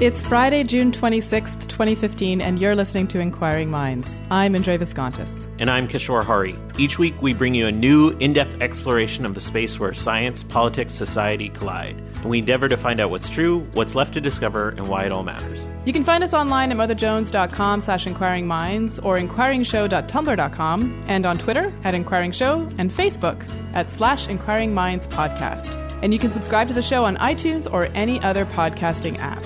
It's Friday, June 26th, 2015, and you're listening to Inquiring Minds. I'm Indre Viskontas. And I'm Kishore Hari. Each week, we bring you a new, in depth exploration of the space where science, politics, society collide. And we endeavor to find out what's true, what's left to discover, and why it all matters. You can find us online at motherjones.com slash inquiringminds or inquiringshow.tumblr.com and on Twitter at inquiringshow and Facebook at slash inquiringminds podcast. And you can subscribe to the show on iTunes or any other podcasting app.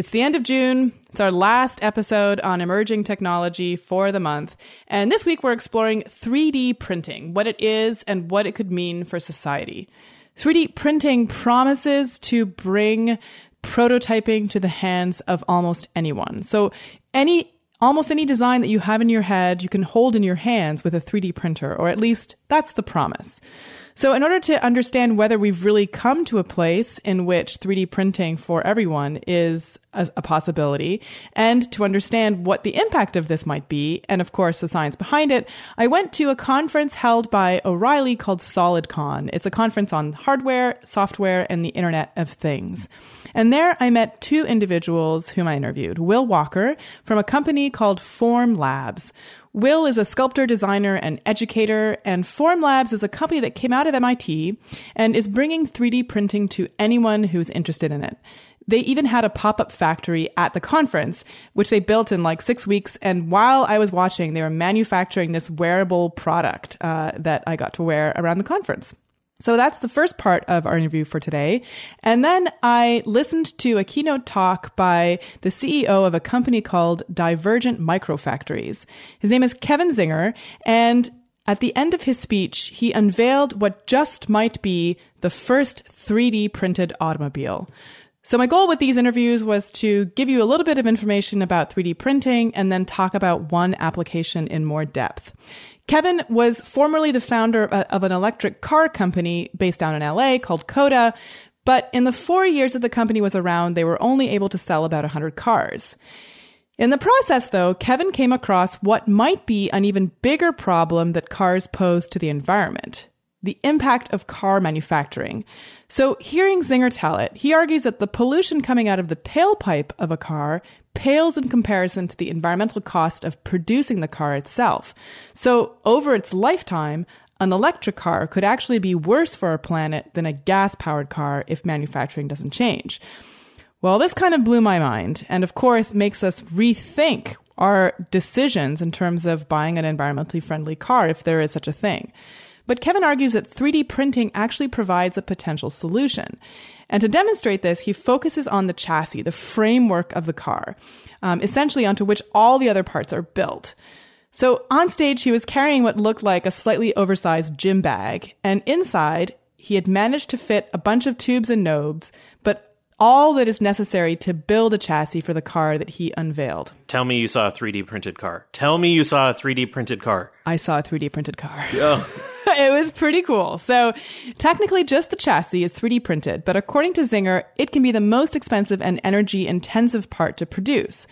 It's the end of June. It's our last episode on emerging technology for the month. And this week we're exploring 3D printing, what it is and what it could mean for society. 3D printing promises to bring prototyping to the hands of almost anyone. So any almost any design that you have in your head, you can hold in your hands with a 3D printer, or at least that's the promise. So, in order to understand whether we've really come to a place in which 3D printing for everyone is a, a, possibility, and to understand what the impact of this might be, and of course the science behind it, I went to a conference held by O'Reilly called SolidCon. It's a conference on hardware, software, and the Internet of Things. And there I met two individuals whom I interviewed Will Walker from a company called Formlabs. Will is a sculptor, designer, and educator, and Formlabs is a company that came out of MIT and is bringing 3D printing to anyone who's interested in it. They even had a pop up factory at the conference, which they built in like six weeks. And while I was watching, they were manufacturing this wearable product uh, that I got to wear around the conference. So that's the first part of our interview for today. And then I listened to a keynote talk by the CEO of a company called Divergent Microfactories. His name is Kevin Czinger. And at the end of his speech, he unveiled what just might be the first 3D printed automobile. So my goal with these interviews was to give you a little bit of information about 3D printing and then talk about one application in more depth. Kevin was formerly the founder of an electric car company based down in LA called Coda, but in the four years that the company was around, they were only able to sell about 100 cars. In the process, though, Kevin came across what might be an even bigger problem that cars pose to the environment the impact of car manufacturing. So, hearing Czinger tell it, he argues that the pollution coming out of the tailpipe of a car pales in comparison to the environmental cost of producing the car itself. So, over its lifetime, an electric car could actually be worse for our planet than a gas powered car if manufacturing doesn't change. Well, this kind of blew my mind, and of course, makes us rethink our decisions in terms of buying an environmentally friendly car if there is such a thing. But Kevin argues that 3D printing actually provides a potential solution. And to demonstrate this, he focuses on the chassis, the framework of the car, um, essentially onto which all the other parts are built. So on stage, he was carrying what looked like a slightly oversized gym bag, and inside, he had managed to fit a bunch of tubes and nodes, but all that is necessary to build a chassis for the car that he unveiled. Tell me you saw a 3D printed car. Tell me you saw a 3D printed car. I saw a 3D printed car. Oh. it was pretty cool. So, technically, just the chassis is 3D printed, but according to Czinger, it can be the most expensive and energy intensive part to produce.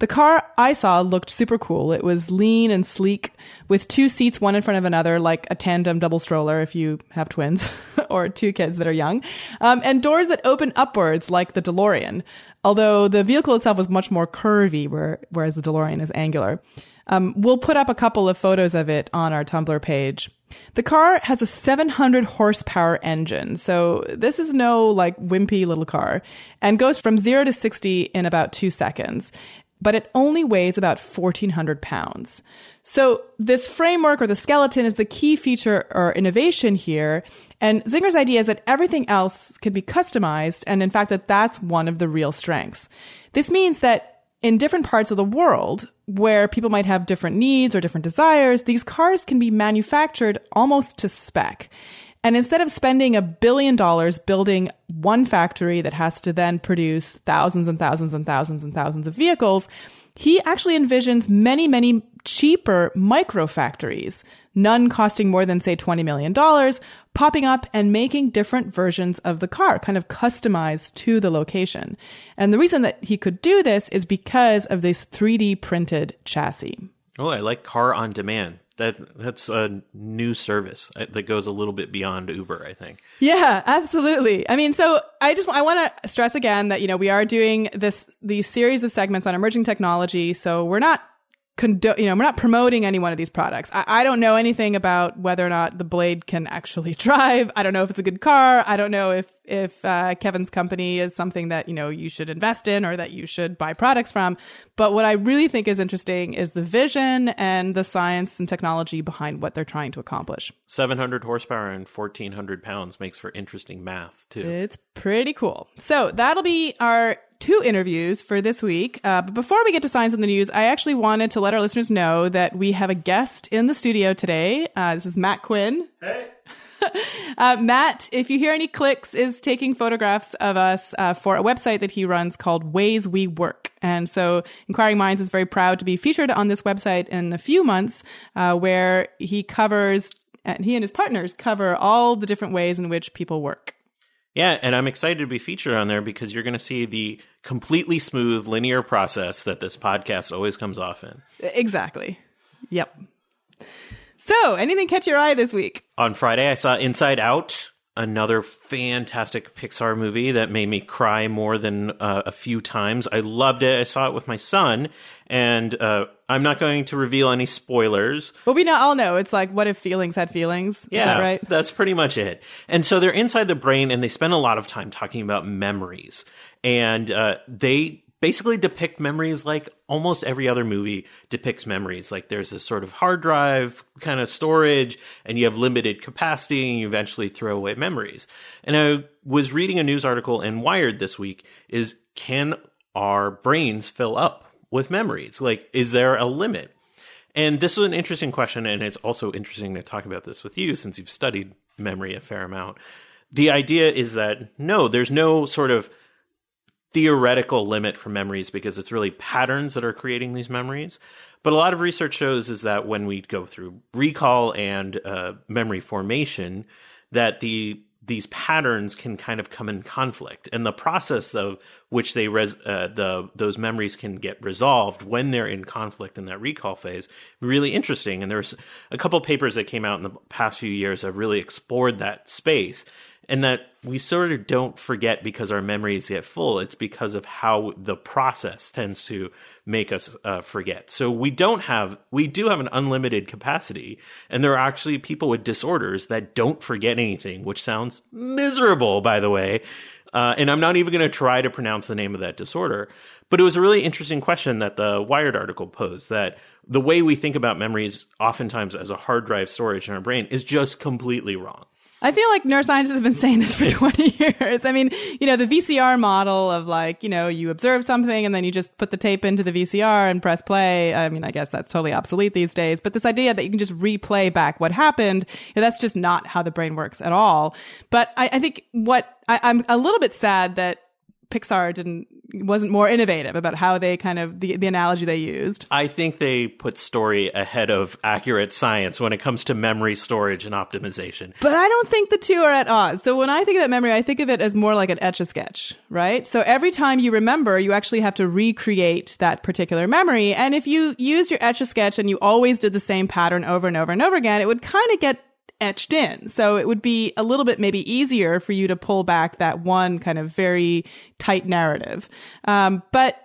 The car I saw looked super cool. It was lean and sleek with two seats, one in front of another, like a tandem double stroller if you have twins or two kids that are young, um, and doors that open upwards like the DeLorean. Although the vehicle itself was much more curvy, where, whereas the DeLorean is angular. Um, we'll put up a couple of photos of it on our Tumblr page. The car has a 700 horsepower engine, so this is no like wimpy little car, and goes from zero to 60 in about two seconds. But it only weighs about 1,400 pounds. So this framework or the skeleton is the key feature or innovation here. And Czinger's idea is that everything else can be customized, and in fact, that that's one of the real strengths. This means that in different parts of the world where people might have different needs or different desires, these cars can be manufactured almost to spec. And instead of spending a billion dollars building one factory that has to then produce thousands and thousands and thousands and thousands of vehicles, he actually envisions many, many cheaper micro factories, none costing more than, say, $20 million, popping up and making different versions of the car, kind of customized to the location. And the reason that he could do this is because of this 3D printed chassis. Oh, I like car on demand. That that's a new service uh, that goes a little bit beyond Uber, I think. Yeah, absolutely. I mean, so I just I want to stress again that you know we are doing this these series of segments on emerging technology, so we're not condo- you know, we're not promoting any one of these products. I-, I don't know anything about whether or not the Blade can actually drive. I don't know if it's a good car. I don't know if if uh, Kevin's company is something that you know you should invest in or that you should buy products from. But what I really think is interesting is the vision and the science and technology behind what they're trying to accomplish. Seven hundred horsepower and fourteen hundred pounds makes for interesting math too. It's pretty cool. So that'll be our two interviews for this week. Uh, but before we get to Science in the News, I actually wanted to let our listeners know that we have a guest in the studio today. Uh, this is Matt Quinn. Hey. uh, Matt, if you hear any clicks, is taking photographs of us uh, for a website that he runs called Ways We Work. And so Inquiring Minds is very proud to be featured on this website in a few months, uh, where he covers, and he and his partners cover all the different ways in which people work. Yeah, and I'm excited to be featured on there because you're going to see the completely smooth linear process that this podcast always comes off in. Exactly. Yep. So, anything catch your eye this week? On Friday, I saw Inside Out, another fantastic Pixar movie that made me cry more than uh, a few times. I loved it. I saw it with my son, and uh, I'm not going to reveal any spoilers. But we all know it's like, what if feelings had feelings? Yeah, that right? That's pretty much it. And so they're inside the brain, and they spend a lot of time talking about memories, and uh, they basically depict memories like almost every other movie depicts memories. Like there's this sort of hard drive kind of storage, and you have limited capacity, and you eventually throw away memories. And I was reading a news article in Wired this week is can our brains fill up with memories? Like, is there a limit? And this is an interesting question, and it's also interesting to talk about this with you since you've studied memory a fair amount. The idea is that no, there's no sort of theoretical limit for memories because it's really patterns that are creating these memories. But a lot of research shows is that when we go through recall and uh, memory formation, that the these patterns can kind of come in conflict, and the process of which they res- uh, the those memories can get resolved when they're in conflict in that recall phase really interesting. And there's a couple papers that came out in the past few years that have really explored that space and that we sort of don't forget because our memories get full. It's because of how the process tends to make us uh, forget. So we don't have, we do have an unlimited capacity, and there are actually people with disorders that don't forget anything, which sounds miserable, by the way. Uh, and I'm not even going to try to pronounce the name of that disorder. But it was a really interesting question that the Wired article posed that the way we think about memories, oftentimes as a hard drive storage in our brain, is just completely wrong. I feel like neuroscientists have been saying this for 20 years. I mean, you know, the VCR model of like, you know, you observe something and then you just put the tape into the VCR and press play. I mean, I guess that's totally obsolete these days, but this idea that you can just replay back what happened, that's just not how the brain works at all. But I, I think what I, I'm a little bit sad that Pixar didn't wasn't more innovative about how they kind of the, the analogy they used. I think they put story ahead of accurate science when it comes to memory storage and optimization. But I don't think the two are at odds. So when I think about memory, I think of it as more like an etch a sketch, right? So every time you remember, you actually have to recreate that particular memory. And if you used your etch a sketch and you always did the same pattern over and over and over again, it would kind of get etched in. So it would be a little bit maybe easier for you to pull back that one kind of very tight narrative. Um, but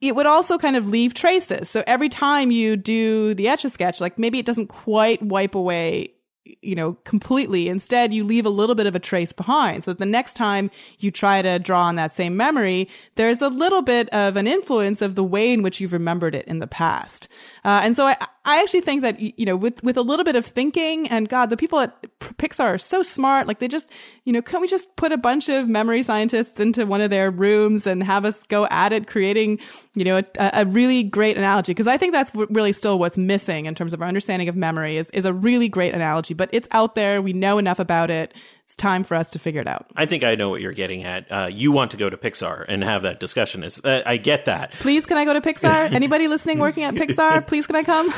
it would also kind of leave traces. So every time you do the etch a sketch, like maybe it doesn't quite wipe away you know, completely. Instead, you leave a little bit of a trace behind. So that the next time you try to draw on that same memory, there's a little bit of an influence of the way in which you've remembered it in the past. Uh, and so I, I actually think that, you know, with, with a little bit of thinking and God, the people at Pixar are so smart. Like they just, you know, can we just put a bunch of memory scientists into one of their rooms and have us go at it, creating, you know, a, a really great analogy? Cause I think that's really still what's missing in terms of our understanding of memory is, is a really great analogy, but it's out there. We know enough about it. It's time for us to figure it out. I think I know what you're getting at. Uh, you want to go to Pixar and have that discussion. Is uh, I get that. Please, can I go to Pixar? Anybody listening working at Pixar? Please, can I come?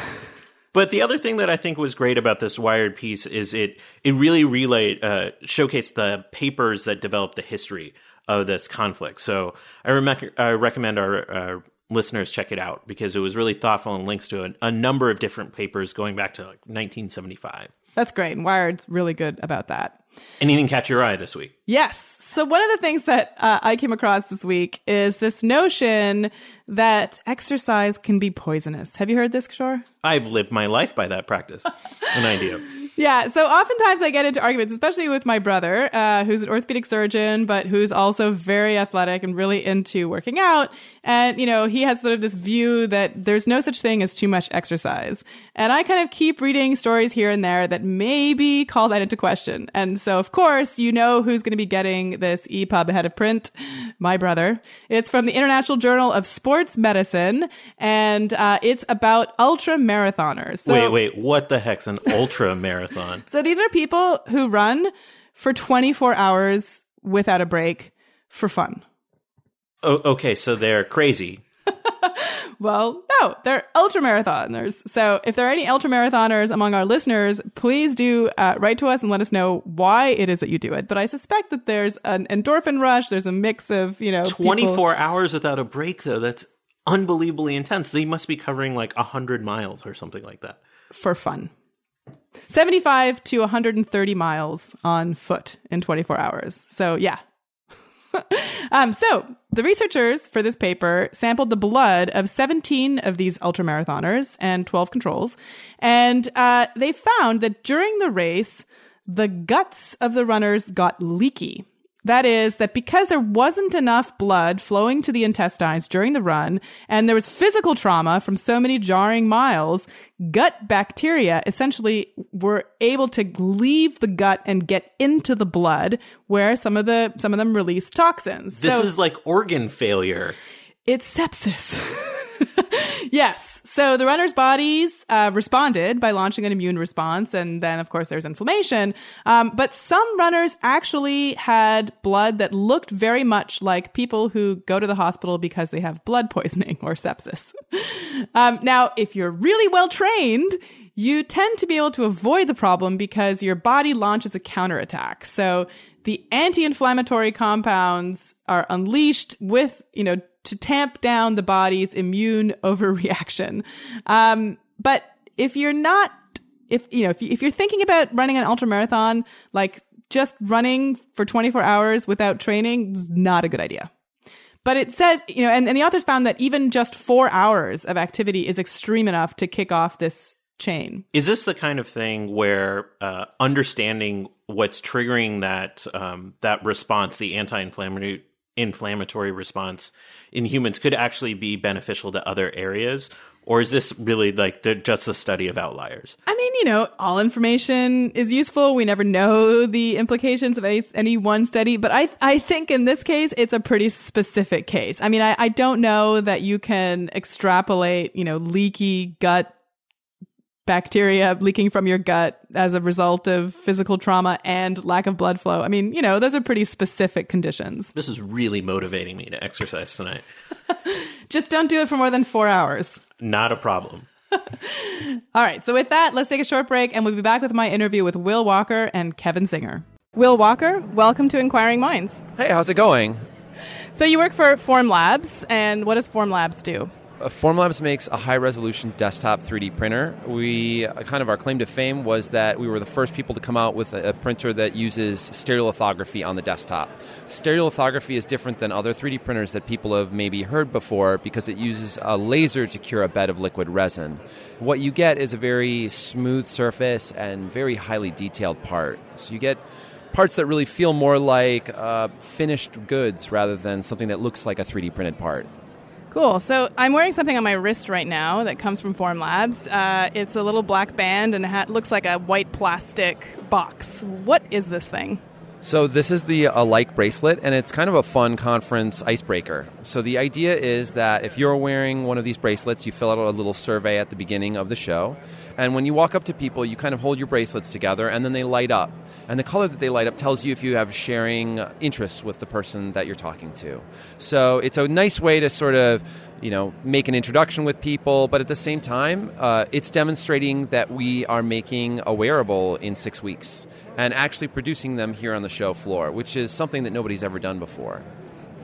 But the other thing that I think was great about this Wired piece is it it really relayed uh, showcased the papers that developed the history of this conflict. So I, rem- I recommend our uh, listeners check it out because it was really thoughtful and links to a, a number of different papers going back to like 1975. That's great. And Wired's really good about that. Anything catch your eye this week? Yes. So one of the things that uh, I came across this week is this notion that exercise can be poisonous. Have you heard this, Kishore? I've lived my life by that practice. An idea. Yeah, so oftentimes I get into arguments, especially with my brother, uh, who's an orthopedic surgeon, but who's also very athletic and really into working out. And, you know, he has sort of this view that there's no such thing as too much exercise. And I kind of keep reading stories here and there that maybe call that into question. And so, of course, you know who's going to be getting this EPUB ahead of print? My brother. It's from the International Journal of Sports Medicine, and uh, it's about ultra marathoners. So, wait, wait, what the heck's an ultra marathon? So these are people who run for 24 hours without a break for fun. Oh, okay, so they're crazy. Well, no, they're ultra marathoners. So if there are any ultra marathoners among our listeners, please do uh, write to us and let us know why it is that you do it. But I suspect that there's an endorphin rush. There's a mix of, you know, 24 people- hours without a break, though. That's unbelievably intense. They must be covering like 100 miles or something like that. for fun. 75 to 130 miles on foot in 24 hours. So, yeah. um, so, the researchers for this paper sampled the blood of 17 of these ultramarathoners and 12 controls. And uh, they found that during the race, the guts of the runners got leaky. That is, that because there wasn't enough blood flowing to the intestines during the run, and there was physical trauma from so many jarring miles, gut bacteria essentially were able to leave the gut and get into the blood, where some of the some of them release toxins. This so is like organ failure. it's sepsis. yes. So the runners' bodies uh, responded by launching an immune response, and then, of course, there's inflammation. Um, but some runners actually had blood that looked very much like people who go to the hospital because they have blood poisoning or sepsis. um, now, if you're really well trained, you tend to be able to avoid the problem because your body launches a counterattack. So the anti-inflammatory compounds are unleashed with, you know, to tamp down the body's immune overreaction. Um, but if you're not, if, you know, if, you, if you're thinking about running an ultra marathon, like just running for 24 hours without training is not a good idea. But it says, you know, and, and the authors found that even just four hours of activity is extreme enough to kick off this chain. Is this the kind of thing where uh, understanding what's triggering that um, that response, the anti-inflammatory inflammatory response in humans, could actually be beneficial to other areas, or is this really like the, just the study of outliers? I mean, you know, all information is useful. We never know the implications of any, any one study, but I, I think in this case, it's a pretty specific case. I mean, I, I don't know that you can extrapolate, you know, leaky gut bacteria leaking from your gut as a result of physical trauma and lack of blood flow. I mean, you know, those are pretty specific conditions. This is really motivating me to exercise tonight. Just don't do it for more than four hours. Not a problem. All right. So with that, let's take a short break and we'll be back with my interview with Will Walker and Kevin Czinger. Will Walker, welcome to Inquiring Minds. Hey, how's it going? So you work for Formlabs, and what does Formlabs do? Uh, Formlabs makes a high resolution desktop 3D printer. We uh, kind of our claim to fame was that we were the first people to come out with a, a printer that uses stereolithography on the desktop. Stereolithography is different than other 3D printers that people have maybe heard before because it uses a laser to cure a bed of liquid resin. What you get is a very smooth surface and very highly detailed part. So you get parts that really feel more like uh, finished goods rather than something that looks like a 3D printed part. Cool. So I'm wearing something on my wrist right now that comes from Formlabs. Uh, it's a little black band and it ha- looks like a white plastic box. What is this thing? So this is the uh, Alike bracelet, and it's kind of a fun conference icebreaker. So the idea is that if you're wearing one of these bracelets, you fill out a little survey at the beginning of the show, and when you walk up to people, you kind of hold your bracelets together, and then they light up. And the color that they light up tells you if you have sharing interests with the person that you're talking to. So it's a nice way to sort of you know make an introduction with people, but at the same time, uh, it's demonstrating that we are making a wearable in six weeks and actually producing them here on the show floor, which is something that nobody's ever done before.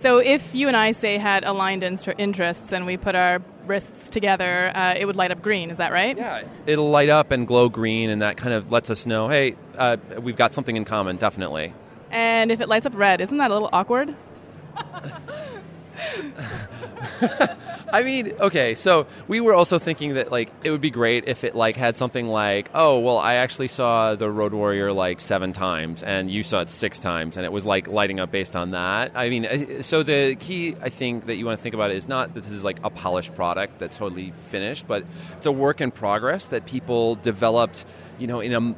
So, if you and I say had aligned interests and we put our wrists together, uh, it would light up green. Is that right? Yeah, it'll light up and glow green, and that kind of lets us know, hey, uh, we've got something in common, definitely. And if it lights up red, isn't that a little awkward? I mean, okay, so we were also thinking that like it would be great if it like had something like, oh, well, I actually saw the Road Warrior like seven times, and you saw it six times, and it was like lighting up based on that. I mean, uh, so the key I think that you want to think about is not that this is like a polished product that's totally finished, but it's a work in progress that people developed, you know, in a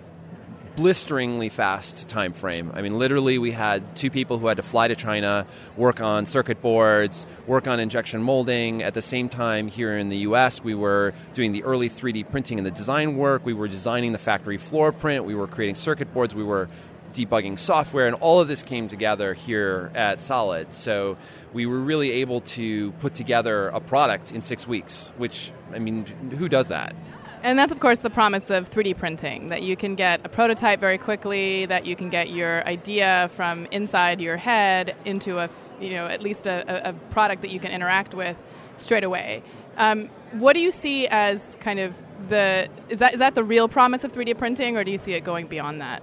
blisteringly fast time frame. I mean, literally, we had two people who had to fly to China, work on circuit boards, work on injection molding. At the same time, here in the US, we were doing the early 3D printing and the design work. We were designing the factory floor print. We were creating circuit boards. We were debugging software, and all of this came together here at Solid. So we were really able to put together a product in six weeks, which, I mean, who does that? And that's, of course, the promise of 3D printing that you can get a prototype very quickly, that you can get your idea from inside your head into a, you know, at least a, a product that you can interact with straight away. Um, what do you see as kind of the is that is that the real promise of 3D printing, or do you see it going beyond that?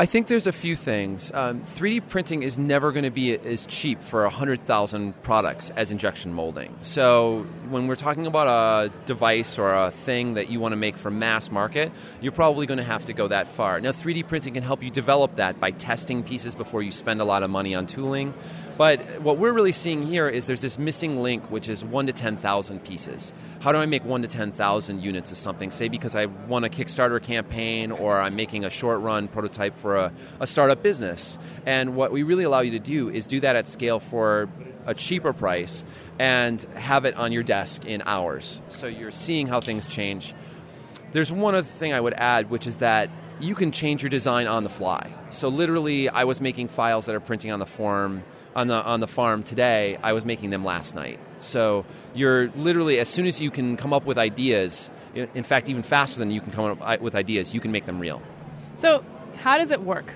I think there's a few things. Um, 3D printing is never going to be as cheap for 100,000 products as injection molding. So, when we're talking about a device or a thing that you want to make for mass market, you're probably going to have to go that far. Now, 3D printing can help you develop that by testing pieces before you spend a lot of money on tooling. But what we're really seeing here is there's this missing link, which is 1 to 10,000 pieces. How do I make 1 to 10,000 units of something? Say because I won a Kickstarter campaign or I'm making a short run prototype for a, a startup business. And what we really allow you to do is do that at scale for a cheaper price and have it on your desk in hours. So you're seeing how things change. There's one other thing I would add, which is that you can change your design on the fly. So literally, I was making files that are printing on the form on the on the farm today. I was making them last night. So you're literally as soon as you can come up with ideas. In fact, even faster than you can come up uh, with ideas, you can make them real. So, how does it work?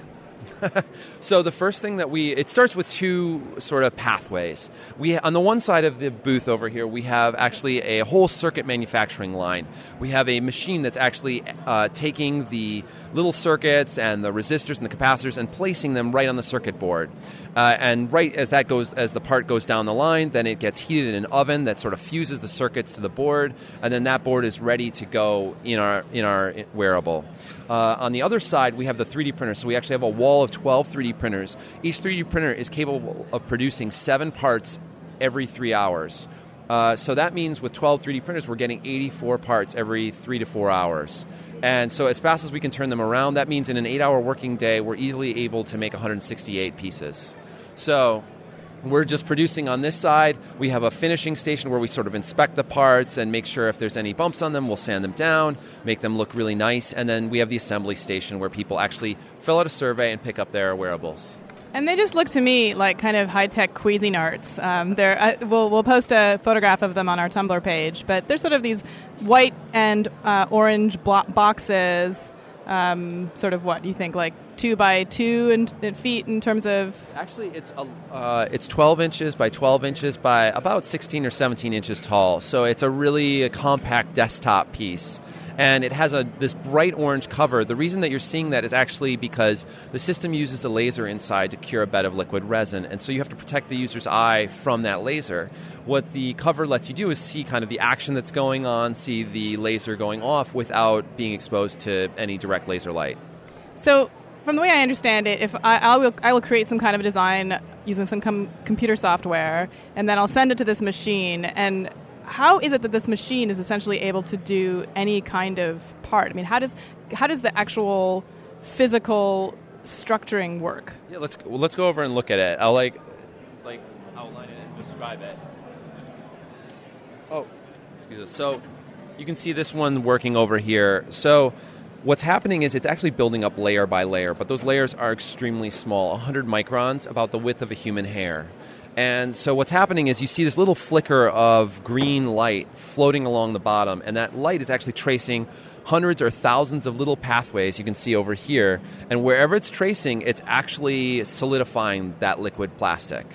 so the first thing that we it starts with two sort of pathways. We on the one side of the booth over here we have actually a whole circuit manufacturing line. We have a machine that's actually uh, taking the little circuits and the resistors and the capacitors and placing them right on the circuit board. Uh, and right as that goes, as the part goes down the line, then it gets heated in an oven that sort of fuses the circuits to the board, and then that board is ready to go in our in our wearable. Uh, on the other side, we have the 3D printer. So we actually have a wall of 12 3D printers. Each 3D printer is capable of producing seven parts every three hours. Uh, so that means with 12 3D printers, we're getting 84 parts every three to four hours. And so, as fast as we can turn them around, that means in an eight hour working day, we're easily able to make 168 pieces. So, we're just producing on this side. We have a finishing station where we sort of inspect the parts and make sure if there's any bumps on them, we'll sand them down, make them look really nice. And then we have the assembly station where people actually fill out a survey and pick up their wearables. And they just look to me like kind of high tech Cuisinarts. Um, they're, uh, we'll, we'll post a photograph of them on our Tumblr page, but they're sort of these white and uh, orange blo- boxes um, sort of what you think, like two by two in, in feet in terms of Actually, it's a, uh, it's 12 inches by 12 inches by about 16 or 17 inches tall. So it's a really a compact desktop piece. And it has a this bright orange cover. The reason that you're seeing that is actually because the system uses a laser inside to cure a bed of liquid resin, and so you have to protect the user's eye from that laser. What the cover lets you do is see kind of the action that's going on, see the laser going off without being exposed to any direct laser light. So, from the way I understand it, if I, I will, I will create some kind of a design using some com- computer software, and then I'll send it to this machine. And how is it that this machine is essentially able to do any kind of part? I mean, how does how does the actual physical structuring work? Yeah, let's well, let's go over and look at it. I'll like like outline it and describe it. Oh, excuse us. So you can see this one working over here. So what's happening is it's actually building up layer by layer, but those layers are extremely small, 100 microns, about the width of a human hair. And so what's happening is you see this little flicker of green light floating along the bottom, and that light is actually tracing hundreds or thousands of little pathways you can see over here. And wherever it's tracing, it's actually solidifying that liquid plastic.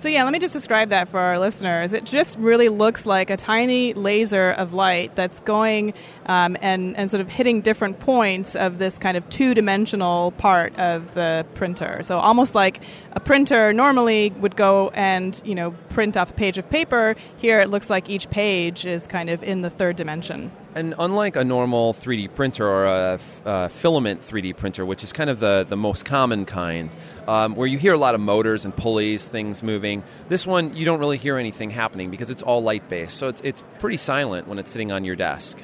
So yeah, let me just describe that for our listeners. It just really looks like a tiny laser of light that's going um, and and sort of hitting different points of this kind of two-dimensional part of the printer. So almost like a printer normally would go and you know print off a page of paper. Here it looks like each page is kind of in the third dimension. And unlike a normal 3D printer or a, a filament 3D printer, which is kind of the, the most common kind, um, where you hear a lot of motors and pulleys, things moving, this one you don't really hear anything happening because it's all light based. So it's, it's pretty silent when it's sitting on your desk.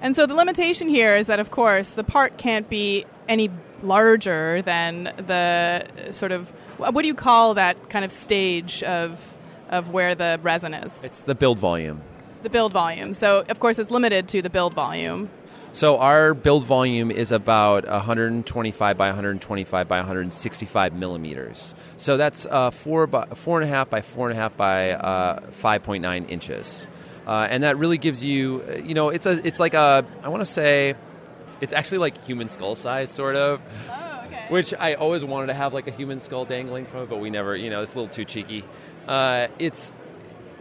And so the limitation here is that, of course, the part can't be any larger than the sort of what do you call that kind of stage of of where the resin is? It's the build volume. The build volume. So, of course, it's limited to the build volume. So our build volume is about 125 by 125 by 165 millimeters. So that's uh, four by four and a half by four and a half by uh, 5.9 inches, uh, and that really gives you, you know, it's a it's like a I want to say, it's actually like human skull size sort of. Oh, okay. Which I always wanted to have like a human skull dangling from it, but we never, you know, it's a little too cheeky. Uh, it's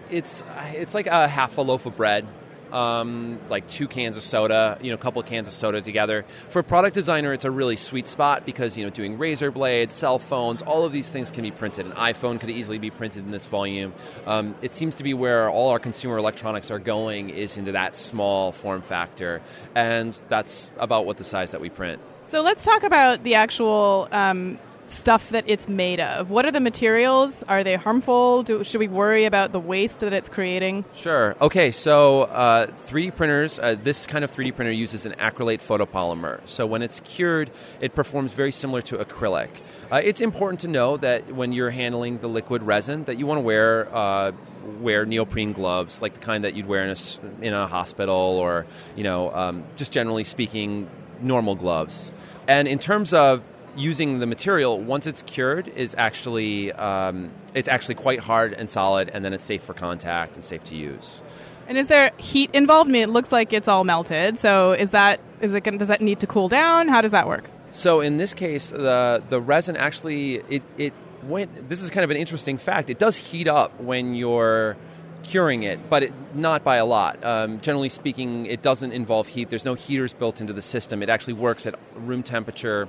it's it's like a half a loaf of bread, um, like two cans of soda, you know, a couple of cans of soda together. For a product designer, it's a really sweet spot because you know, doing razor blades, cell phones, all of these things can be printed. An iPhone could easily be printed in this volume. Um, it seems to be where all our consumer electronics are going is into that small form factor, and that's about what the size that we print. So let's talk about the actual um, stuff that it's made of. What are the materials? Are they harmful? Do, should we worry about the waste that it's creating? Sure. Okay, so uh, 3D printers, uh, this kind of 3D printer uses an acrylate photopolymer. So when it's cured, it performs very similar to acrylic. Uh, it's important to know that when you're handling the liquid resin, that you want to wear uh, wear neoprene gloves, like the kind that you'd wear in a, in a hospital, or you know, um, just generally speaking, normal gloves. And in terms of using the material once it's cured is actually um, it's actually quite hard and solid, and then it's safe for contact and safe to use. And is there heat involved? I mean, it looks like it's all melted. So is that is it gonna, does that need to cool down? How does that work? So in this case, the the resin actually it it went. This is kind of an interesting fact. It does heat up when you're curing it, but it, not by a lot. Um, generally speaking, it doesn't involve heat. There's no heaters built into the system. It actually works at room temperature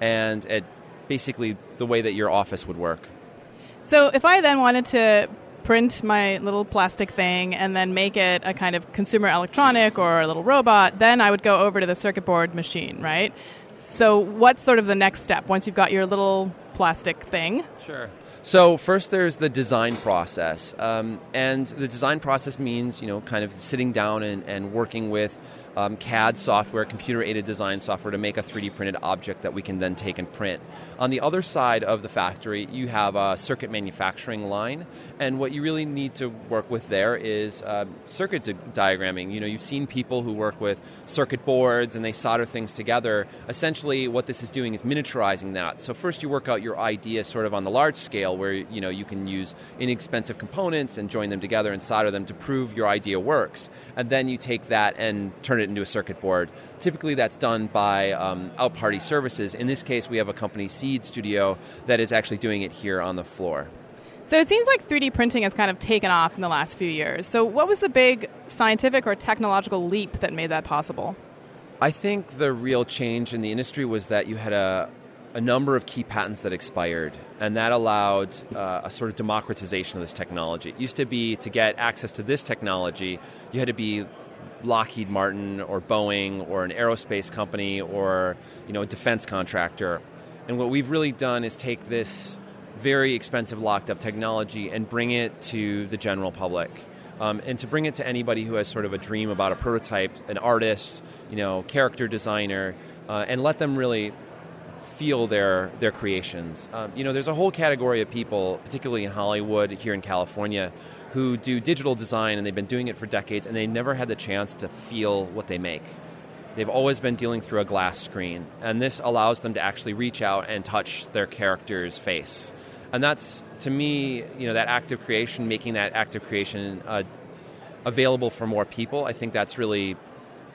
and at basically the way that your office would work. So if I then wanted to print my little plastic thing and then make it a kind of consumer electronic or a little robot, then I would go over to the circuit board machine, right? So what's sort of the next step once you've got your little plastic thing? Sure. So first, there's the design process, um, and the design process means you know kind of sitting down and, and working with um, CAD software, computer aided design software, to make a 3D printed object that we can then take and print. On the other side of the factory, you have a circuit manufacturing line, and what you really need to work with there is uh, circuit di- diagramming. You know, you've seen people who work with circuit boards and they solder things together. Essentially, what this is doing is miniaturizing that. So first, you work out your idea sort of on the large scale, where you know you can use inexpensive components and join them together and solder them to prove your idea works, and then you take that and turn turn it into a circuit board. Typically, that's done by um, out party services. In this case, we have a company, Seeed Studio, that is actually doing it here on the floor. So it seems like 3D printing has kind of taken off in the last few years. So, what was the big scientific or technological leap that made that possible? I think the real change in the industry was that you had a, a number of key patents that expired, and that allowed uh, a sort of democratization of this technology. It used to be to get access to this technology, you had to be Lockheed Martin or Boeing or an aerospace company or you know a defense contractor. And what we've really done is take this very expensive locked up technology and bring it to the general public. Um, and to bring it to anybody who has sort of a dream about a prototype, an artist, you know, character designer, uh, and let them really feel their their creations. Um, you know, there's a whole category of people, particularly in Hollywood, here in California, who do digital design and they've been doing it for decades, and they never had the chance to feel what they make. They've always been dealing through a glass screen, and this allows them to actually reach out and touch their character's face and that's to me, you know, that active creation, making that active creation uh, available for more people. I think that's really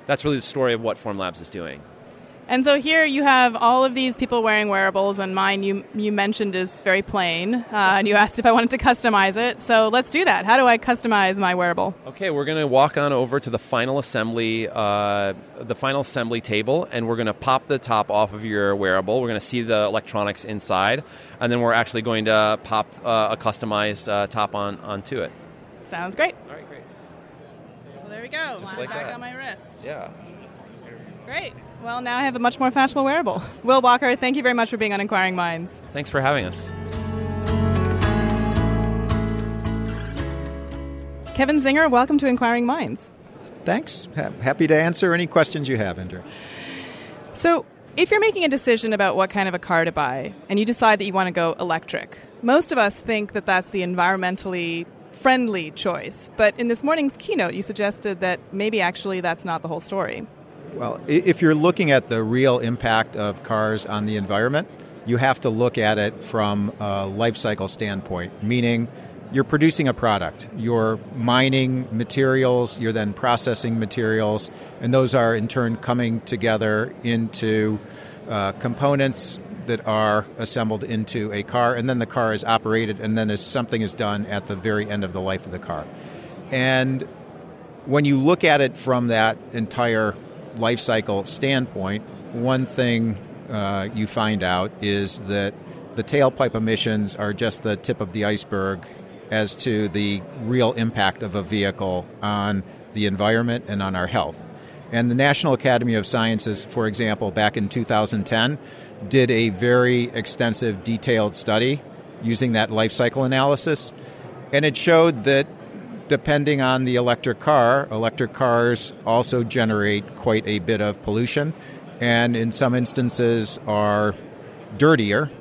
that's really the story of what Formlabs is doing. And so here you have all of these people wearing wearables, and mine you you mentioned is very plain, uh, and you asked if I wanted to customize it. So let's do that. How do I customize my wearable? Okay, we're going to walk on over to the final assembly, uh, the final assembly table, and we're going to pop the top off of your wearable. We're going to see the electronics inside, and then we're actually going to pop uh, a customized uh, top on onto it. Sounds great. All right, great. Well, there we go. Just Line like back that. on my wrist. Yeah. Great. Well, now I have a much more fashionable wearable. Will Walker, thank you very much for being on Inquiring Minds. Thanks for having us. Kevin Czinger, welcome to Inquiring Minds. Thanks. Ha- happy to answer any questions you have, Indra. So, if you're making a decision about what kind of a car to buy and you decide that you want to go electric, most of us think that that's the environmentally friendly choice. But in this morning's keynote, you suggested that maybe actually that's not the whole story. Well, if you're looking at the real impact of cars on the environment, you have to look at it from a life cycle standpoint, meaning you're producing a product, you're mining materials, you're then processing materials, and those are in turn coming together into uh, components that are assembled into a car, and then the car is operated, and then something is done at the very end of the life of the car. And when you look at it from that entire life cycle standpoint, one thing uh, you find out is that the tailpipe emissions are just the tip of the iceberg as to the real impact of a vehicle on the environment and on our health. And the National Academy of Sciences, for example, back in 2010, did a very extensive, detailed study using that life cycle analysis. And it showed that depending on the electric car, electric cars also generate quite a bit of pollution, and in some instances are dirtier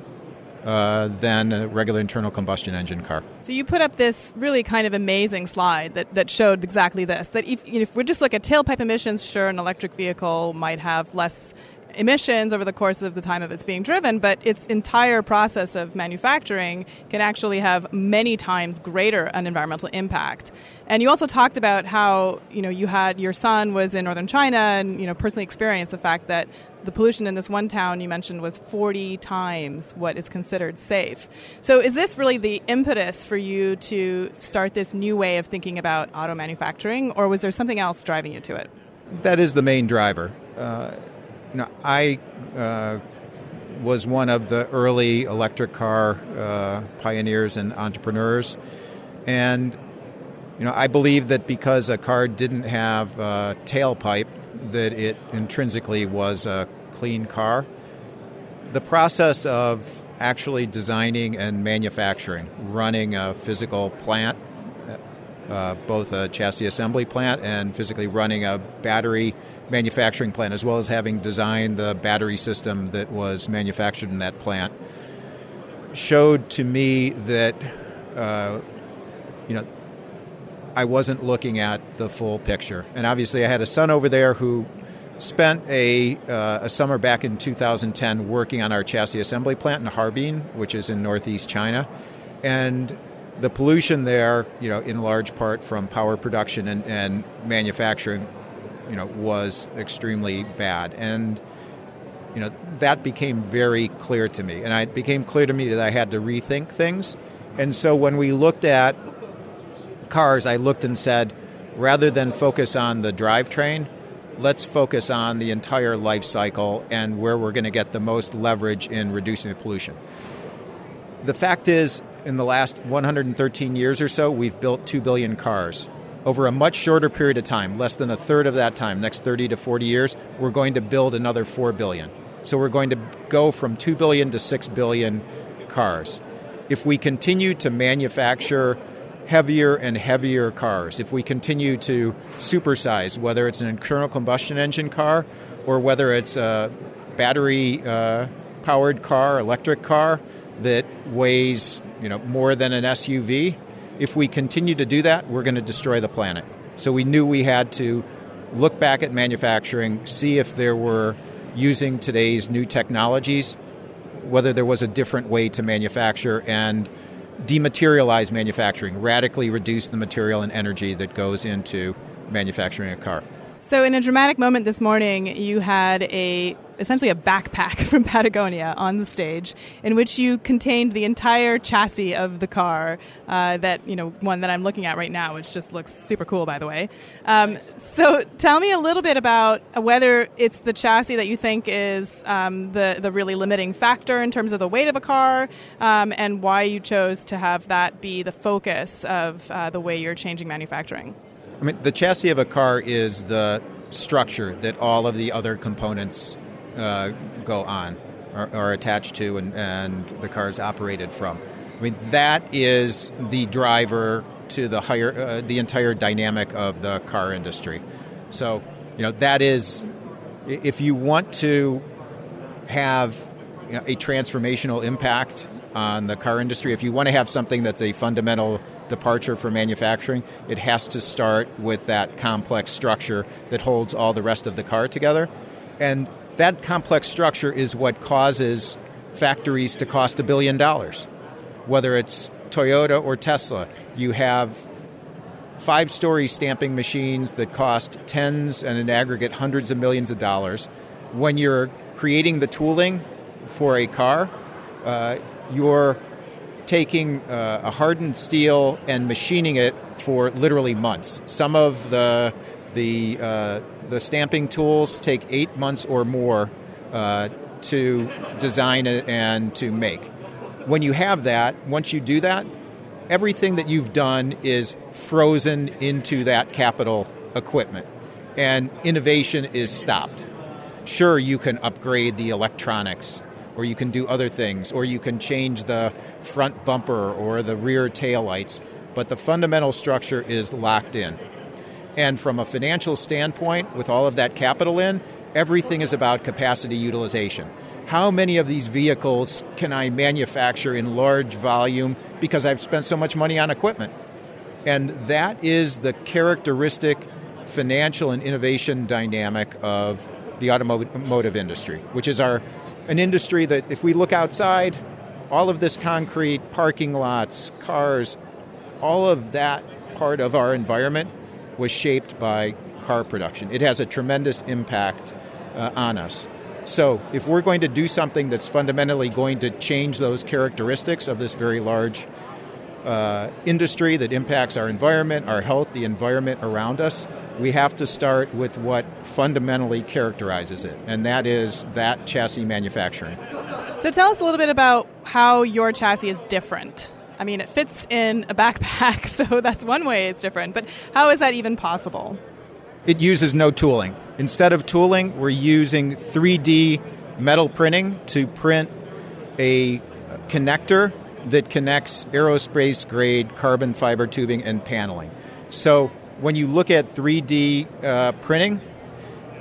uh, than a regular internal combustion engine car. So you put up this really kind of amazing slide that, that showed exactly this. That if, if we just look at tailpipe emissions, sure, an electric vehicle might have less emissions over the course of the time of its being driven, but its entire process of manufacturing can actually have many times greater an environmental impact. And you also talked about how you know you had your son was in northern China and you know personally experienced the fact that the pollution in this one town you mentioned was 40 times what is considered safe. So is this really the impetus for you to start this new way of thinking about auto manufacturing or was there something else driving you to it? That is the main driver. Uh, you know, I uh, was one of the early electric car uh, pioneers and entrepreneurs, and you know, I believe that because a car didn't have a tailpipe, that it intrinsically was a clean car. The process of actually designing and manufacturing, running a physical plant, uh, both a chassis assembly plant and physically running a battery manufacturing plant, as well as having designed the battery system that was manufactured in that plant, showed to me that uh, you know I wasn't looking at the full picture. And obviously, I had a son over there who spent a, uh, a summer back in 2010 working on our chassis assembly plant in Harbin, which is in northeast China. And the pollution there, you know, in large part from power production and, and manufacturing, you know, was extremely bad. And you know, that became very clear to me. And it became clear to me that I had to rethink things. And so when we looked at cars, I looked and said, rather than focus on the drivetrain, let's focus on the entire life cycle and where we're going to get the most leverage in reducing the pollution. The fact is, in the last 113 years or so, we've built 2 billion cars. Over a much shorter period of time, less than a third of that time, next 30 to 40 years, we're going to build another 4 billion. So we're going to go from 2 billion to 6 billion cars. If we continue to manufacture heavier and heavier cars, if we continue to supersize, whether it's an internal combustion engine car or whether it's a battery uh, powered car, electric car that weighs you know more than an SUV, if we continue to do that, we're going to destroy the planet. So we knew we had to look back at manufacturing, see if there were using today's new technologies, whether there was a different way to manufacture and dematerialize manufacturing, radically reduce the material and energy that goes into manufacturing a car. So, in a dramatic moment this morning, you had a essentially a backpack from Patagonia on the stage, in which you contained the entire chassis of the car. Uh, that you know, one that I'm looking at right now, which just looks super cool, by the way. Um, so, tell me a little bit about whether it's the chassis that you think is um, the the really limiting factor in terms of the weight of a car, um, and why you chose to have that be the focus of uh, the way you're changing manufacturing. I mean, the chassis of a car is the structure that all of the other components uh, go on, are, are, attached to, and, and the car is operated from. I mean, that is the driver to the higher, uh, the entire dynamic of the car industry. So, you know, that is, if you want to have you know, a transformational impact on the car industry, if you want to have something that's a fundamental departure for manufacturing, it has to start with that complex structure that holds all the rest of the car together. And that complex structure is what causes factories to cost a billion dollars. Whether it's Toyota or Tesla, you have five story stamping machines that cost tens and in aggregate hundreds of millions of dollars. When you're creating the tooling for a car, uh, you're taking uh, a hardened steel and machining it for literally months. Some of the the uh, the stamping tools take eight months or more uh, to design and to make. When you have that, once you do that, everything that you've done is frozen into that capital equipment, and innovation is stopped. Sure, you can upgrade the electronics or you can do other things, or you can change the front bumper or the rear tail lights, but the fundamental structure is locked in. And from a financial standpoint, with all of that capital in, everything is about capacity utilization. How many of these vehicles can I manufacture in large volume because I've spent so much money on equipment? And that is the characteristic financial and innovation dynamic of the automotive industry, which is our an industry that, if we look outside, all of this concrete, parking lots, cars, all of that part of our environment was shaped by car production. It has a tremendous impact uh, on us. So, if we're going to do something that's fundamentally going to change those characteristics of this very large uh, industry that impacts our environment, our health, the environment around us, we have to start with what fundamentally characterizes it, and that is that chassis manufacturing. So tell us a little bit about how your chassis is different. I mean, it fits in a backpack, so that's one way it's different, but how is that even possible? It uses no tooling. Instead of tooling, we're using 3D metal printing to print a connector that connects aerospace grade carbon fiber tubing and paneling. So when you look at 3D uh, printing,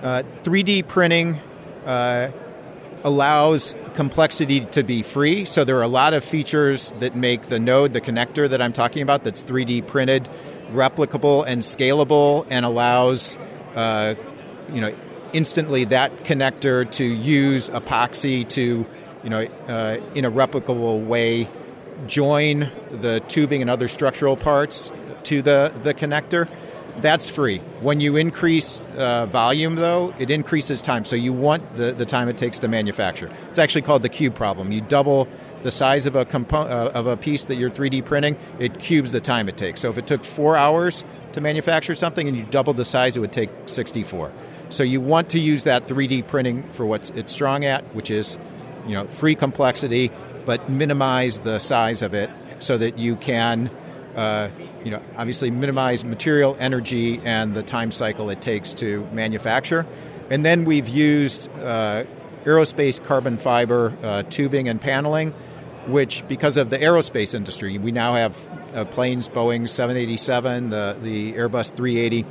uh, 3D printing uh, allows complexity to be free. So there are a lot of features that make the node, the connector that I'm talking about, that's 3D printed, replicable and scalable, and allows uh, you know instantly that connector to use epoxy to you know uh, in a replicable way join the tubing and other structural parts to the, the connector That's free. When you increase uh, volume, though, it increases time. So you want the, the time it takes to manufacture. It's actually called the cube problem. You double the size of a compo- uh, of a piece that you're 3D printing, it cubes the time it takes. So if it took four hours to manufacture something and you doubled the size, it would take 64. So you want to use that 3D printing for what it's strong at, which is, you know, free complexity, but minimize the size of it so that you can uh, you know, obviously minimize material, energy, and the time cycle it takes to manufacture. And then we've used uh, aerospace carbon fiber uh, tubing and paneling, which, because of the aerospace industry, we now have uh, planes, Boeing 787, the, the Airbus 380,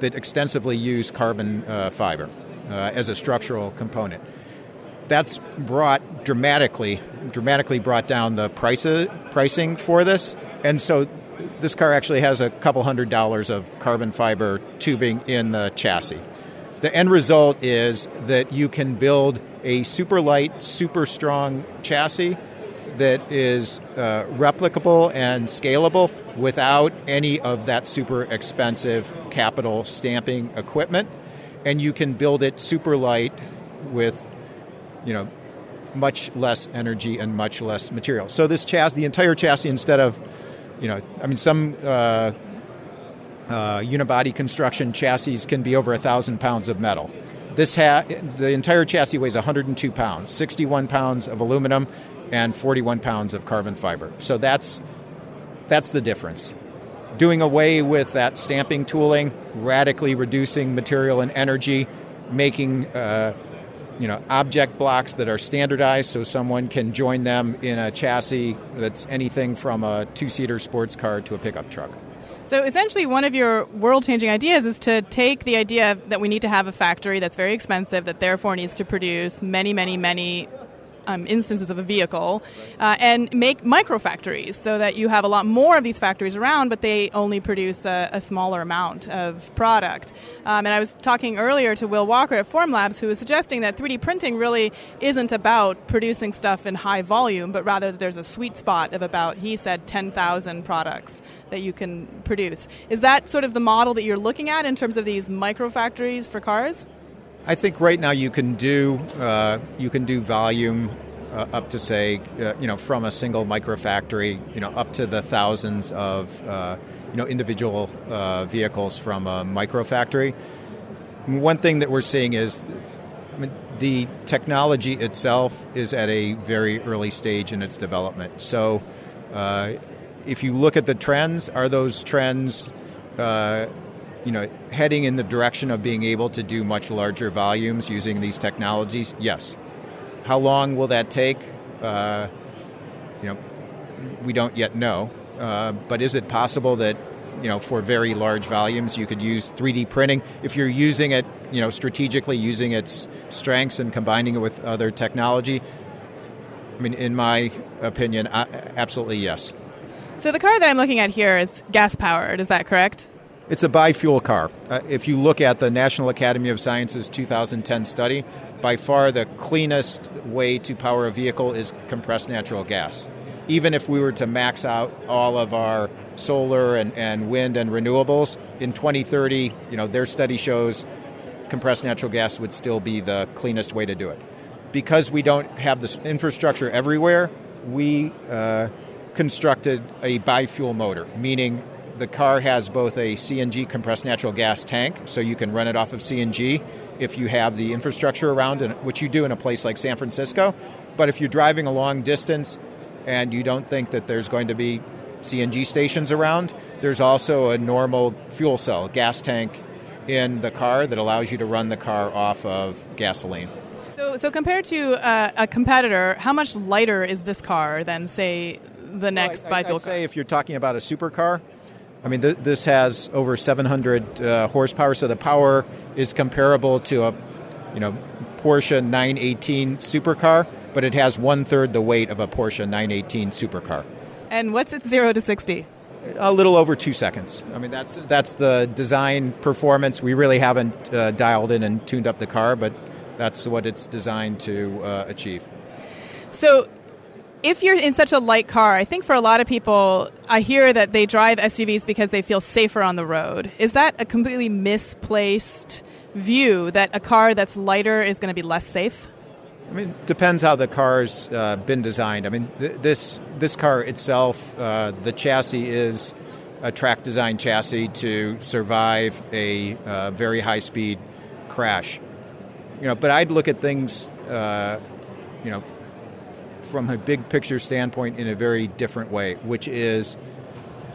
that extensively use carbon uh, fiber uh, as a structural component. That's brought dramatically, dramatically brought down the price, pricing for this. And so this car actually has a couple hundred dollars of carbon fiber tubing in the chassis. The end result is that you can build a super light, super strong chassis that is uh, replicable and scalable without any of that super expensive capital stamping equipment. And you can build it super light with, you know, much less energy and much less material. So this chassis, the entire chassis, instead of you know, I mean, some uh, uh, unibody construction chassis can be over a thousand pounds of metal. This ha- the entire chassis weighs 102 pounds, 61 pounds of aluminum, and 41 pounds of carbon fiber. So that's that's the difference. Doing away with that stamping tooling, radically reducing material and energy, making uh, you know object blocks that are standardized so someone can join them in a chassis that's anything from a two-seater sports car to a pickup truck. So essentially, one of your world-changing ideas is to take the idea that we need to have a factory that's very expensive, that therefore needs to produce many, many, many um, instances of a vehicle uh, and make micro factories so that you have a lot more of these factories around, but they only produce a, a smaller amount of product. Um, and I was talking earlier to Will Walker at Formlabs, who was suggesting that 3D printing really isn't about producing stuff in high volume, but rather there's a sweet spot of about, he said, 10,000 products that you can produce. Is that sort of the model that you're looking at in terms of these micro factories for cars? I think right now you can do uh, you can do volume uh, up to say uh, you know from a single microfactory you know up to the thousands of uh, you know individual uh, vehicles from a microfactory. One thing that we're seeing is I mean, the technology itself is at a very early stage in its development. So uh, if you look at the trends, are those trends you know, heading in the direction of being able to do much larger volumes using these technologies? Yes. How long will that take? Uh, you know, we don't yet know. Uh, but is it possible that you know for very large volumes you could use 3D printing if you're using it you know strategically using its strengths and combining it with other technology? I mean, in my opinion, absolutely yes. So the car that I'm looking at here is gas powered. Is that correct? It's a biofuel car. Uh, if you look at the National Academy of Sciences 2010 study, by far the cleanest way to power a vehicle is compressed natural gas. Even if we were to max out all of our solar and, and wind and renewables, in 2030, you know, their study shows compressed natural gas would still be the cleanest way to do it. Because we don't have this infrastructure everywhere, we uh, constructed a biofuel motor, meaning the car has both a CNG compressed natural gas tank, so you can run it off of CNG if you have the infrastructure around, which you do in a place like San Francisco. But if you're driving a long distance and you don't think that there's going to be CNG stations around, there's also a normal fuel cell, gas tank in the car that allows you to run the car off of gasoline. So, so compared to uh, a competitor, how much lighter is this car than, say, the next well, I, biofuel I'd car? say if you're talking about a supercar, I mean, th- this has over 700 uh, horsepower, so the power is comparable to a, you know, Porsche 918 supercar, but it has one third the weight of a Porsche 918 supercar. And what's its zero to 60? A little over two seconds. I mean, that's that's the design performance. We really haven't uh, dialed in and tuned up the car, but that's what it's designed to uh, achieve. So, if you're in such a light car, I think for a lot of people, I hear that they drive SUVs because they feel safer on the road. Is that a completely misplaced view that a car that's lighter is going to be less safe? I mean, it depends how the car's uh, been designed. I mean, th- this this car itself, uh, the chassis is a track design chassis to survive a uh, very high speed crash. You know, but I'd look at things, uh, you know, from a big picture standpoint in a very different way, which is.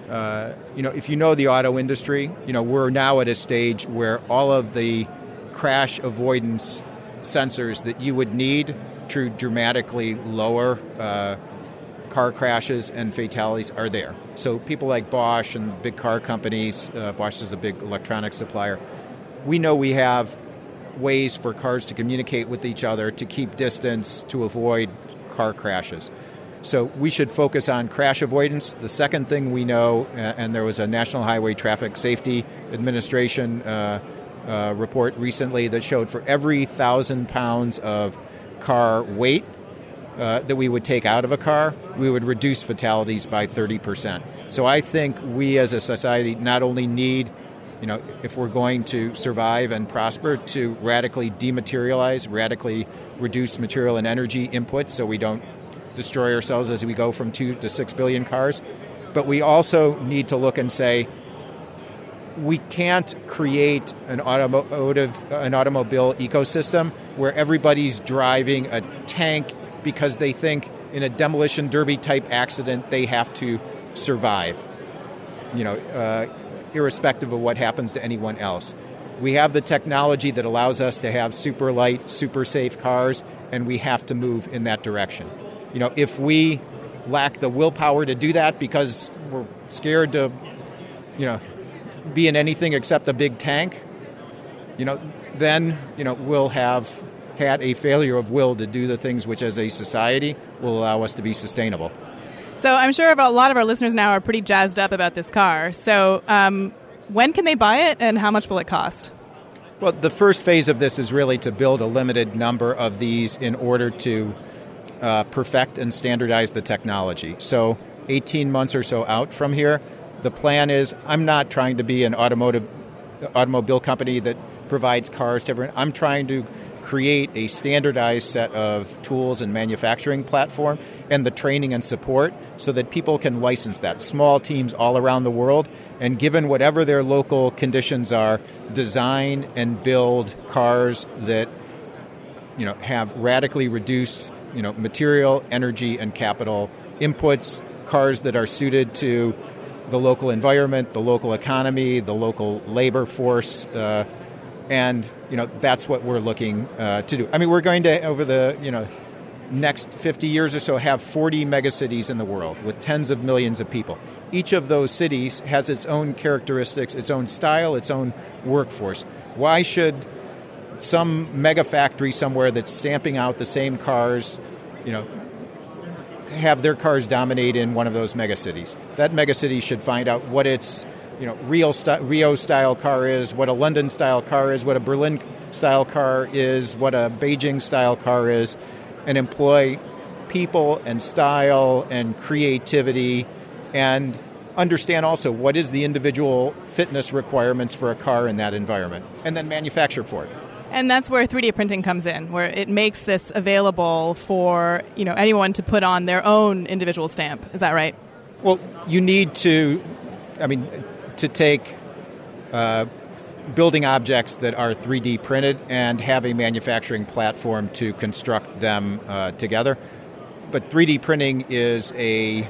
Uh, you know, if you know the auto industry, you know we're now at a stage where all of the crash avoidance sensors that you would need to dramatically lower uh, car crashes and fatalities are there. So people like Bosch and big car companies, uh, Bosch is a big electronics supplier. We know we have ways for cars to communicate with each other to keep distance to avoid car crashes. So we should focus on crash avoidance. The second thing we know, and there was a National Highway Traffic Safety Administration uh, uh, report recently that showed for every thousand pounds of car weight uh, that we would take out of a car, we would reduce fatalities by 30%. So I think we as a society not only need, you know, if we're going to survive and prosper, to radically dematerialize, radically reduce material and energy inputs so we don't destroy ourselves as we go from two to six billion cars. But we also need to look and say, we can't create an automotive an automobile ecosystem where everybody's driving a tank because they think in a demolition derby type accident they have to survive you know uh, irrespective of what happens to anyone else we have the technology that allows us to have super light super safe cars and we have to move in that direction you know if we lack the willpower to do that because we're scared to you know be in anything except a big tank, you know, then you know we'll have had a failure of will to do the things which, as a society, will allow us to be sustainable. So I'm sure a lot of our listeners now are pretty jazzed up about this car. So um, when can they buy it, and how much will it cost? Well, the first phase of this is really to build a limited number of these in order to uh, perfect and standardize the technology. So, 18 months or so out from here, the plan is I'm not trying to be an automotive automobile company that provides cars to everyone. I'm trying to create a standardized set of tools and manufacturing platform and the training and support so that people can license that. Small teams all around the world and given whatever their local conditions are design and build cars that you know have radically reduced you know material energy and capital inputs cars that are suited to the local environment, the local economy, the local labor force, uh, and you know that's what we're looking uh, to do. I mean, we're going to over the you know next 50 years or so have 40 megacities in the world with tens of millions of people. Each of those cities has its own characteristics, its own style, its own workforce. Why should some mega factory somewhere that's stamping out the same cars, you know, have their cars dominate in one of those megacities. That megacity should find out what its you know Rio, Rio style car is, what a London style car is, what a Berlin style car is, what a Beijing style car is, and employ people and style and creativity and understand also what is the individual fitness requirements for a car in that environment and then manufacture for it. And that's where 3D printing comes in, where it makes this available for you know anyone to put on their own individual stamp. Is that right? Well, you need to, I mean, to take uh, building objects that are 3D printed and have a manufacturing platform to construct them uh, together. But 3D printing is a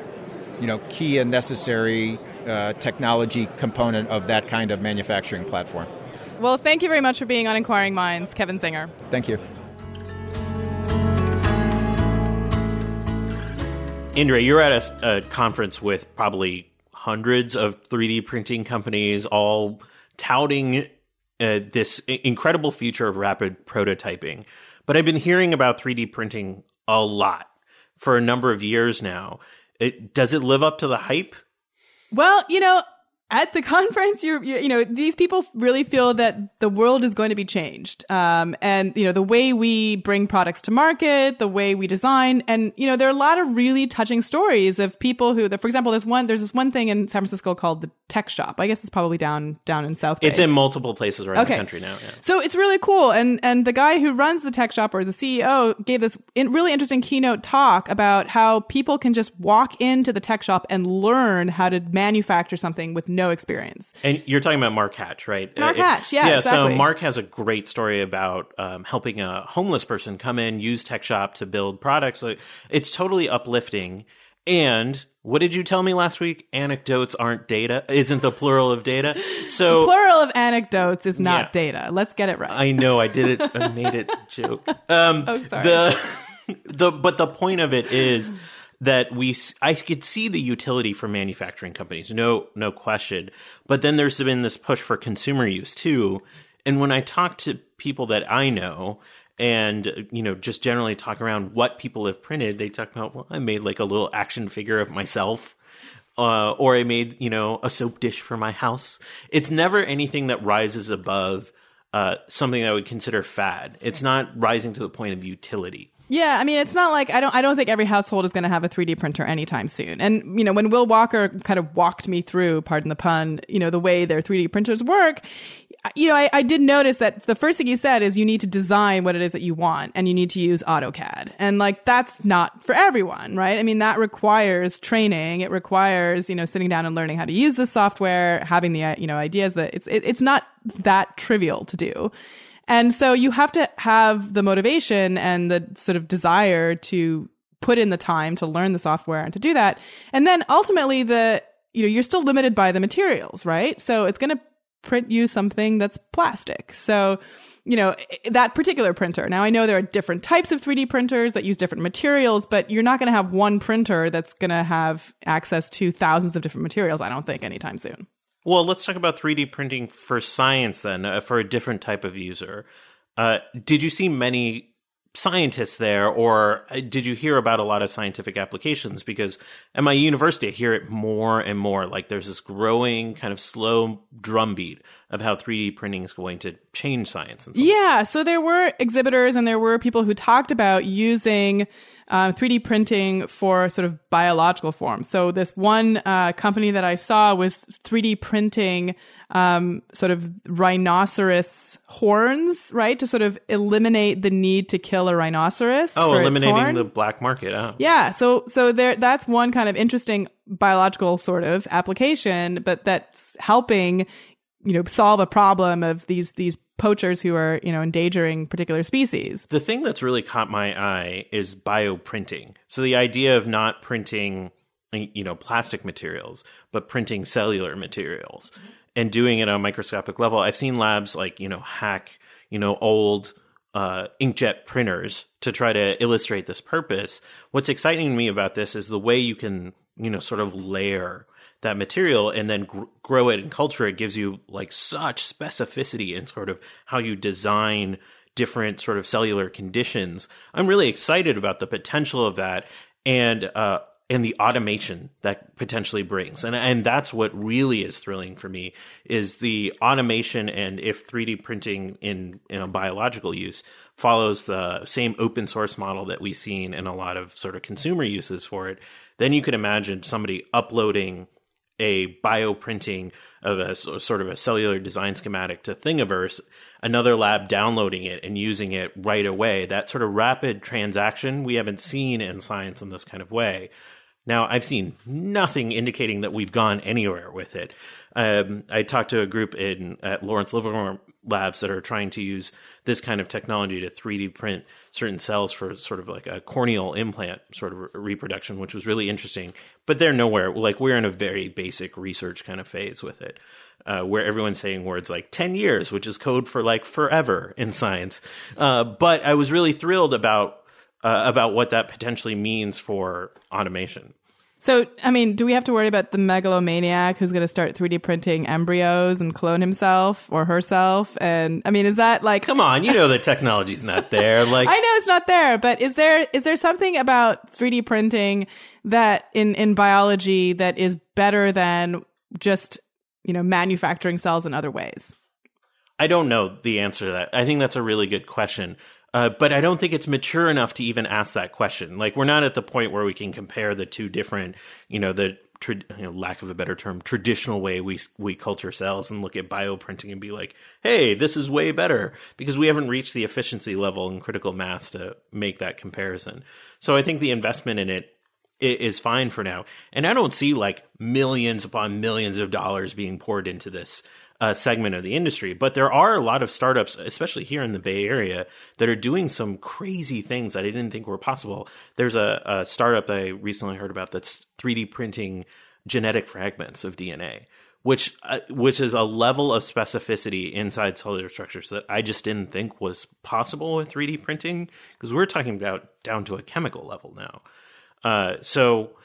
you know key and necessary uh, technology component of that kind of manufacturing platform. Well, thank you very much for being on Inquiring Minds, Kevin Czinger. Thank you. Indra, you're at a, a, conference with probably hundreds of 3D printing companies, all touting uh, this incredible future of rapid prototyping. But I've been hearing about 3D printing a lot for a number of years now. It, does it live up to the hype? Well, you know, at the conference, you're, you're, you know, these people really feel that the world is going to be changed. Um, and, you know, the way we bring products to market, the way we design. And, you know, there are a lot of really touching stories of people who, for example, there's one, there's this one thing in San Francisco called the tech shop. I guess it's probably down, down in South Bay. It's in multiple places around Okay. the country now. Yeah. So it's really cool. And and the guy who runs the tech shop or the CEO gave this really interesting keynote talk about how people can just walk into the tech shop and learn how to manufacture something with no experience. And you're talking about Mark Hatch, right? Mark Uh, Hatch, yeah, Yeah, exactly. so Mark has a great story about um, helping a homeless person come in, use Tech Shop to build products. It's totally uplifting. And what did you tell me last week? Anecdotes aren't data, isn't the plural of data. So Plural of anecdotes is not Yeah. data. Let's get it right. I know I did it. I made it joke. Um, Oh, sorry. The the but the point of it is that we I could see the utility for manufacturing companies, no no question. But then there's been this push for consumer use too. And when I talk to people that I know and you know just generally talk around what people have printed, they talk about well, I made like a little action figure of myself uh, or I made you know a soap dish for my house. It's never anything that rises above uh, something I would consider fad. It's not rising to the point of utility. Yeah, I mean, it's not like I don't. I don't think every household is going to have a 3D printer anytime soon. And you know, when Will Walker kind of walked me through, pardon the pun, you know, the way their 3D printers work, you know, I, I did notice that the first thing he said is you need to design what it is that you want, and you need to use AutoCAD. And like that's not for everyone, right? I mean, that requires training. It requires you know sitting down and learning how to use the software, having the you know ideas that it's it, it's not that trivial to do. And so you have to have the motivation and the sort of desire to put in the time to learn the software and to do that. And then ultimately the, you know, you're still limited by the materials, right? So it's going to print you something that's plastic. So, you know, that particular printer. Now I know there are different types of 3D printers that use different materials, but you're not going to have one printer that's going to have access to thousands of different materials, I don't think anytime soon. Well, let's talk about 3D printing for science then, uh, for a different type of user. Uh, did you see many scientists there, or uh, did you hear about a lot of scientific applications? Because at my university, I hear it more and more. Like there's this growing kind of slow drumbeat of how 3D printing is going to change science. Yeah, so there were exhibitors and there were people who talked about using um, 3D printing for sort of biological forms. So this one uh, company that I saw was 3D printing um, sort of rhinoceros horns, right, to sort of eliminate the need to kill a rhinoceros. Oh, for its eliminating the black market. Oh. Yeah, so so there that's one kind of interesting biological sort of application, but that's helping you know solve a problem of these these poachers who are you know endangering particular species. The thing that's really caught my eye is bioprinting. So the idea of not printing, you know, plastic materials, but printing cellular materials and doing it on a microscopic level. I've seen labs like, you know, hack, you know, old uh, inkjet printers to try to illustrate this purpose. What's exciting to me about this is the way you can, you know, sort of layer that material and then gr- grow it and culture it gives you like such specificity in sort of how you design different sort of cellular conditions. I'm really excited about the potential of that and uh and the automation that potentially brings. And and that's what really is thrilling for me is the automation and if 3D printing in in a biological use follows the same open source model that we've seen in a lot of sort of consumer uses for it, then you could imagine somebody uploading a bioprinting of a sort of a cellular design schematic to Thingiverse, another lab downloading it and using it right away. That sort of rapid transaction we haven't seen in science in this kind of way. Now, I've seen nothing indicating that we've gone anywhere with it. Um, I talked to a group in at Lawrence Livermore Labs that are trying to use this kind of technology to 3D print certain cells for sort of like a corneal implant sort of re- reproduction, which was really interesting. But they're nowhere. Like we're in a very basic research kind of phase with it, uh, where everyone's saying words like 10 years, which is code for like forever in science. Uh, but I was really thrilled about uh, about what that potentially means for automation. So, I mean, do we have to worry about the megalomaniac who's going to start 3D printing embryos and clone himself or herself? And I mean, is that like Come on, you know the technology's not there. Like I know it's not there, but is there is there something about 3D printing that in in biology that is better than just you know, manufacturing cells in other ways? I don't know the answer to that. I think that's a really good question. Uh, but I don't think it's mature enough to even ask that question. Like we're not at the point where we can compare the two different, you know, the tra- you know, lack of a better term, traditional way we we culture cells and look at bioprinting and be like, hey, this is way better because we haven't reached the efficiency level and critical mass to make that comparison. So I think the investment in it is fine for now, and I don't see like millions upon millions of dollars being poured into this uh, segment of the industry. But there are a lot of startups, especially here in the Bay Area, that are doing some crazy things that I didn't think were possible. There's a, a startup that I recently heard about that's 3D printing genetic fragments of DNA. Which uh, which is a level of specificity inside cellular structures that I just didn't think was possible with 3D printing because we're talking about down to a chemical level now. Uh, so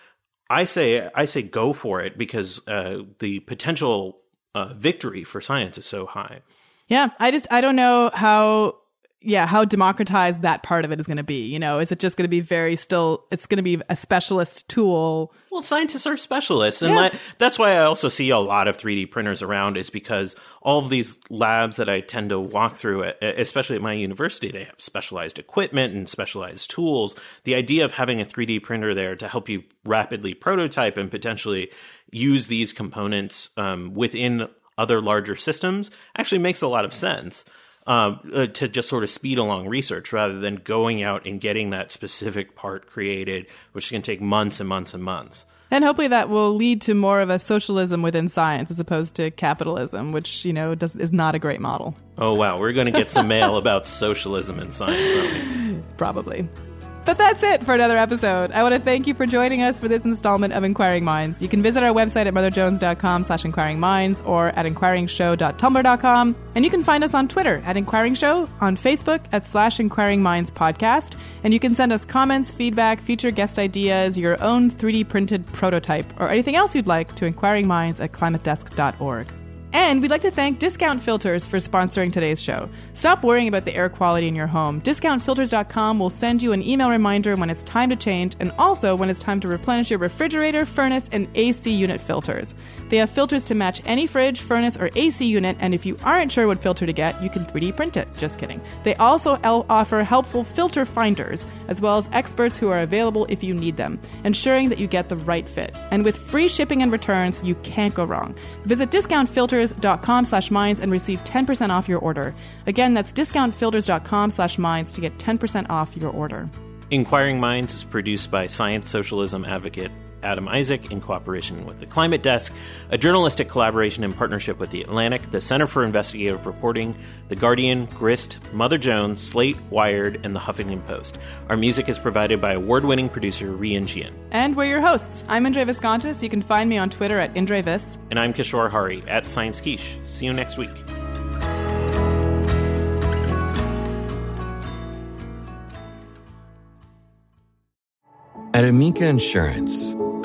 I say I say go for it because uh, the potential uh, victory for science is so high. Yeah, I just I don't know how yeah how democratized that part of it is going to be. You know, is it just going to be very still? It's going to be a specialist tool. Well, scientists are specialists, and yeah. that's why I also see a lot of 3D printers around. Is because all of these labs that I tend to walk through, especially at my university, they have specialized equipment and specialized tools. The idea of having a 3D printer there to help you rapidly prototype and potentially use these components um, within other larger systems actually makes a lot of sense. Um, uh, to just sort of speed along research rather than going out and getting that specific part created, which can take months and months and months. And hopefully that will lead to more of a socialism within science as opposed to capitalism, which, you know, does, is not a great model. Oh, wow. We're going to get some mail about socialism in science, Probably. But that's it for another episode. I want to thank you for joining us for this installment of Inquiring Minds. You can visit our website at motherjones.com slash inquiring minds or at inquiringshow.tumblr.com. And you can find us on Twitter at Inquiring Show, on Facebook at slash Inquiring Minds Podcast. And you can send us comments, feedback, future guest ideas, your own 3D printed prototype, or anything else you'd like to inquiringminds at climatedesk.org. And we'd like to thank Discount Filters for sponsoring today's show. Stop worrying about the air quality in your home. DiscountFilters.com will send you an email reminder when it's time to change and also when it's time to replenish your refrigerator, furnace, and AC unit filters. They have filters to match any fridge, furnace, or AC unit, and if you aren't sure what filter to get, you can 3D print it. Just kidding. They also offer helpful filter finders, as well as experts who are available if you need them, ensuring that you get the right fit. And with free shipping and returns, you can't go wrong. Visit Discount Filters discountfilters.com slash minds and receive 10% off your order. Again, that's discountfilters.com slash minds to get 10% off your order. Inquiring Minds is produced by science socialism advocate Adam Isaac in cooperation with the Climate Desk, a journalistic collaboration in partnership with The Atlantic, the Center for Investigative Reporting, The Guardian, Grist, Mother Jones, Slate, Wired, and The Huffington Post. Our music is provided by award winning producer Rian Jian. And we're your hosts. I'm Indre Viskontas. You can find me on Twitter at IndreVis. And I'm Kishore Hari at Science Quiche. See you next week. At Amica Insurance,